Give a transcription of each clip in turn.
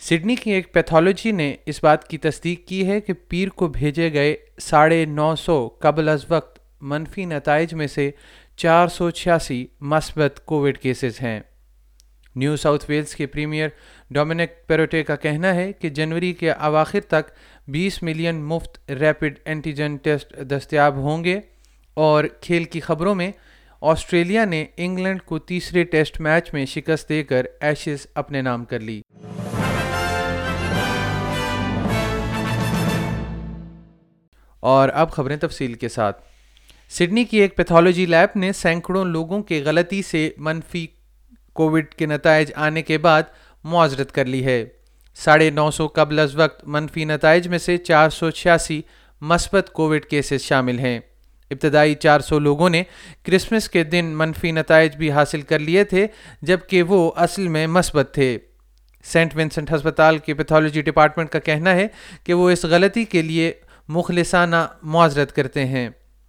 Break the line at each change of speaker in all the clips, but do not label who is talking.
Sydney کی ایک pathology نے اس بات کی تصدیق کی ہے کہ پیر کو بھیجے گئے ساڑھے نو سو قبل از وقت منفی نتائج میں سے چار سو چھیاسی مثبت کووڈ کیسز ہیں۔ نیو ساؤتھ ویلز کے پریمیئر ڈومینک پیروٹے کا کہنا ہے کہ جنوری کے اواخر تک بیس ملین مفت ریپڈ اینٹیجن ٹیسٹ دستیاب ہوں گے اور کھیل کی خبروں میں آسٹریلیا نے انگلینڈ کو تیسرے ٹیسٹ میچ میں شکست دے کر ایشز اپنے نام کر لی۔ اور اب خبریں تفصیل کے ساتھ۔ سڈنی کی ایک پیتھولوجی لیب نے سینکڑوں لوگوں کے غلطی سے منفی کووڈ کے نتائج آنے کے بعد معذرت کر لی ہے۔ ساڑھے نو سو قبل از وقت منفی نتائج میں سے چار سو چھیاسی مثبت کووڈ کیسز شامل ہیں۔ ابتدائی چار سو لوگوں نے کرسمس کے دن منفی نتائج بھی حاصل کر لیے تھے، جبکہ وہ اصل میں مثبت تھے۔ سینٹ ونسنٹ ہسپتال کے پیتھولوجی ڈپارٹمنٹ کا کہنا ہے کہ وہ اس غلطی کے لیے مخلصانہ معذرت کرتے ہیں۔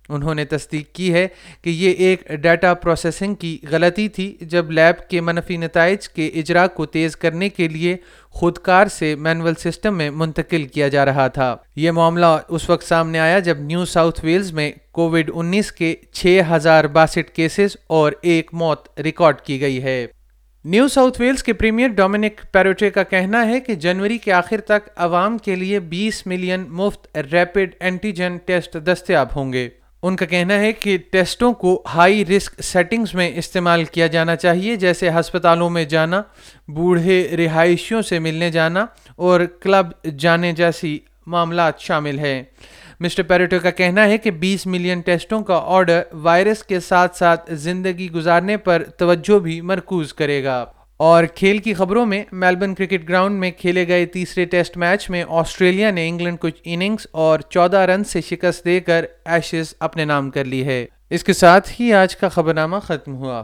انہوں نے تصدیق کی ہے کہ یہ ایک ڈیٹا پروسیسنگ کی غلطی تھی، جب لیب کے منفی نتائج کے اجرا کو تیز کرنے کے لیے خودکار سے مینول سسٹم میں منتقل کیا جا رہا تھا۔ یہ معاملہ اس وقت سامنے آیا جب نیو ساؤتھ ویلز میں کووڈ انیس کے چھ ہزار باسٹھ کیسز اور ایک موت ریکارڈ کی گئی ہے۔ نیو ساؤتھ ویلز کے پریمیئر ڈومینک پیروٹے کا کہنا ہے کہ جنوری کے آخر تک عوام کے لیے بیس ملین مفت ریپڈ اینٹیجن ٹیسٹ دستیاب ہوں گے۔ ان کا کہنا ہے کہ ٹیسٹوں کو ہائی رسک سیٹنگز میں استعمال کیا جانا چاہیے، جیسے ہسپتالوں میں جانا، بوڑھے رہائشیوں سے ملنے جانا اور کلب جانے جیسی معاملات شامل ہیں۔ مسٹر پیریٹو کا کہنا ہے کہ بیس ملین ٹیسٹوں کا آرڈر وائرس کے ساتھ ساتھ زندگی گزارنے پر توجہ بھی مرکوز کرے گا۔ اور کھیل کی خبروں میں میلبرن کرکٹ گراؤنڈ میں کھیلے گئے تیسرے ٹیسٹ میچ میں آسٹریلیا نے انگلینڈ کچھ اننگز اور چودہ رن سے شکست دے کر ایشز اپنے نام کر لی ہے۔ اس کے ساتھ ہی آج کا خبرنامہ ختم ہوا۔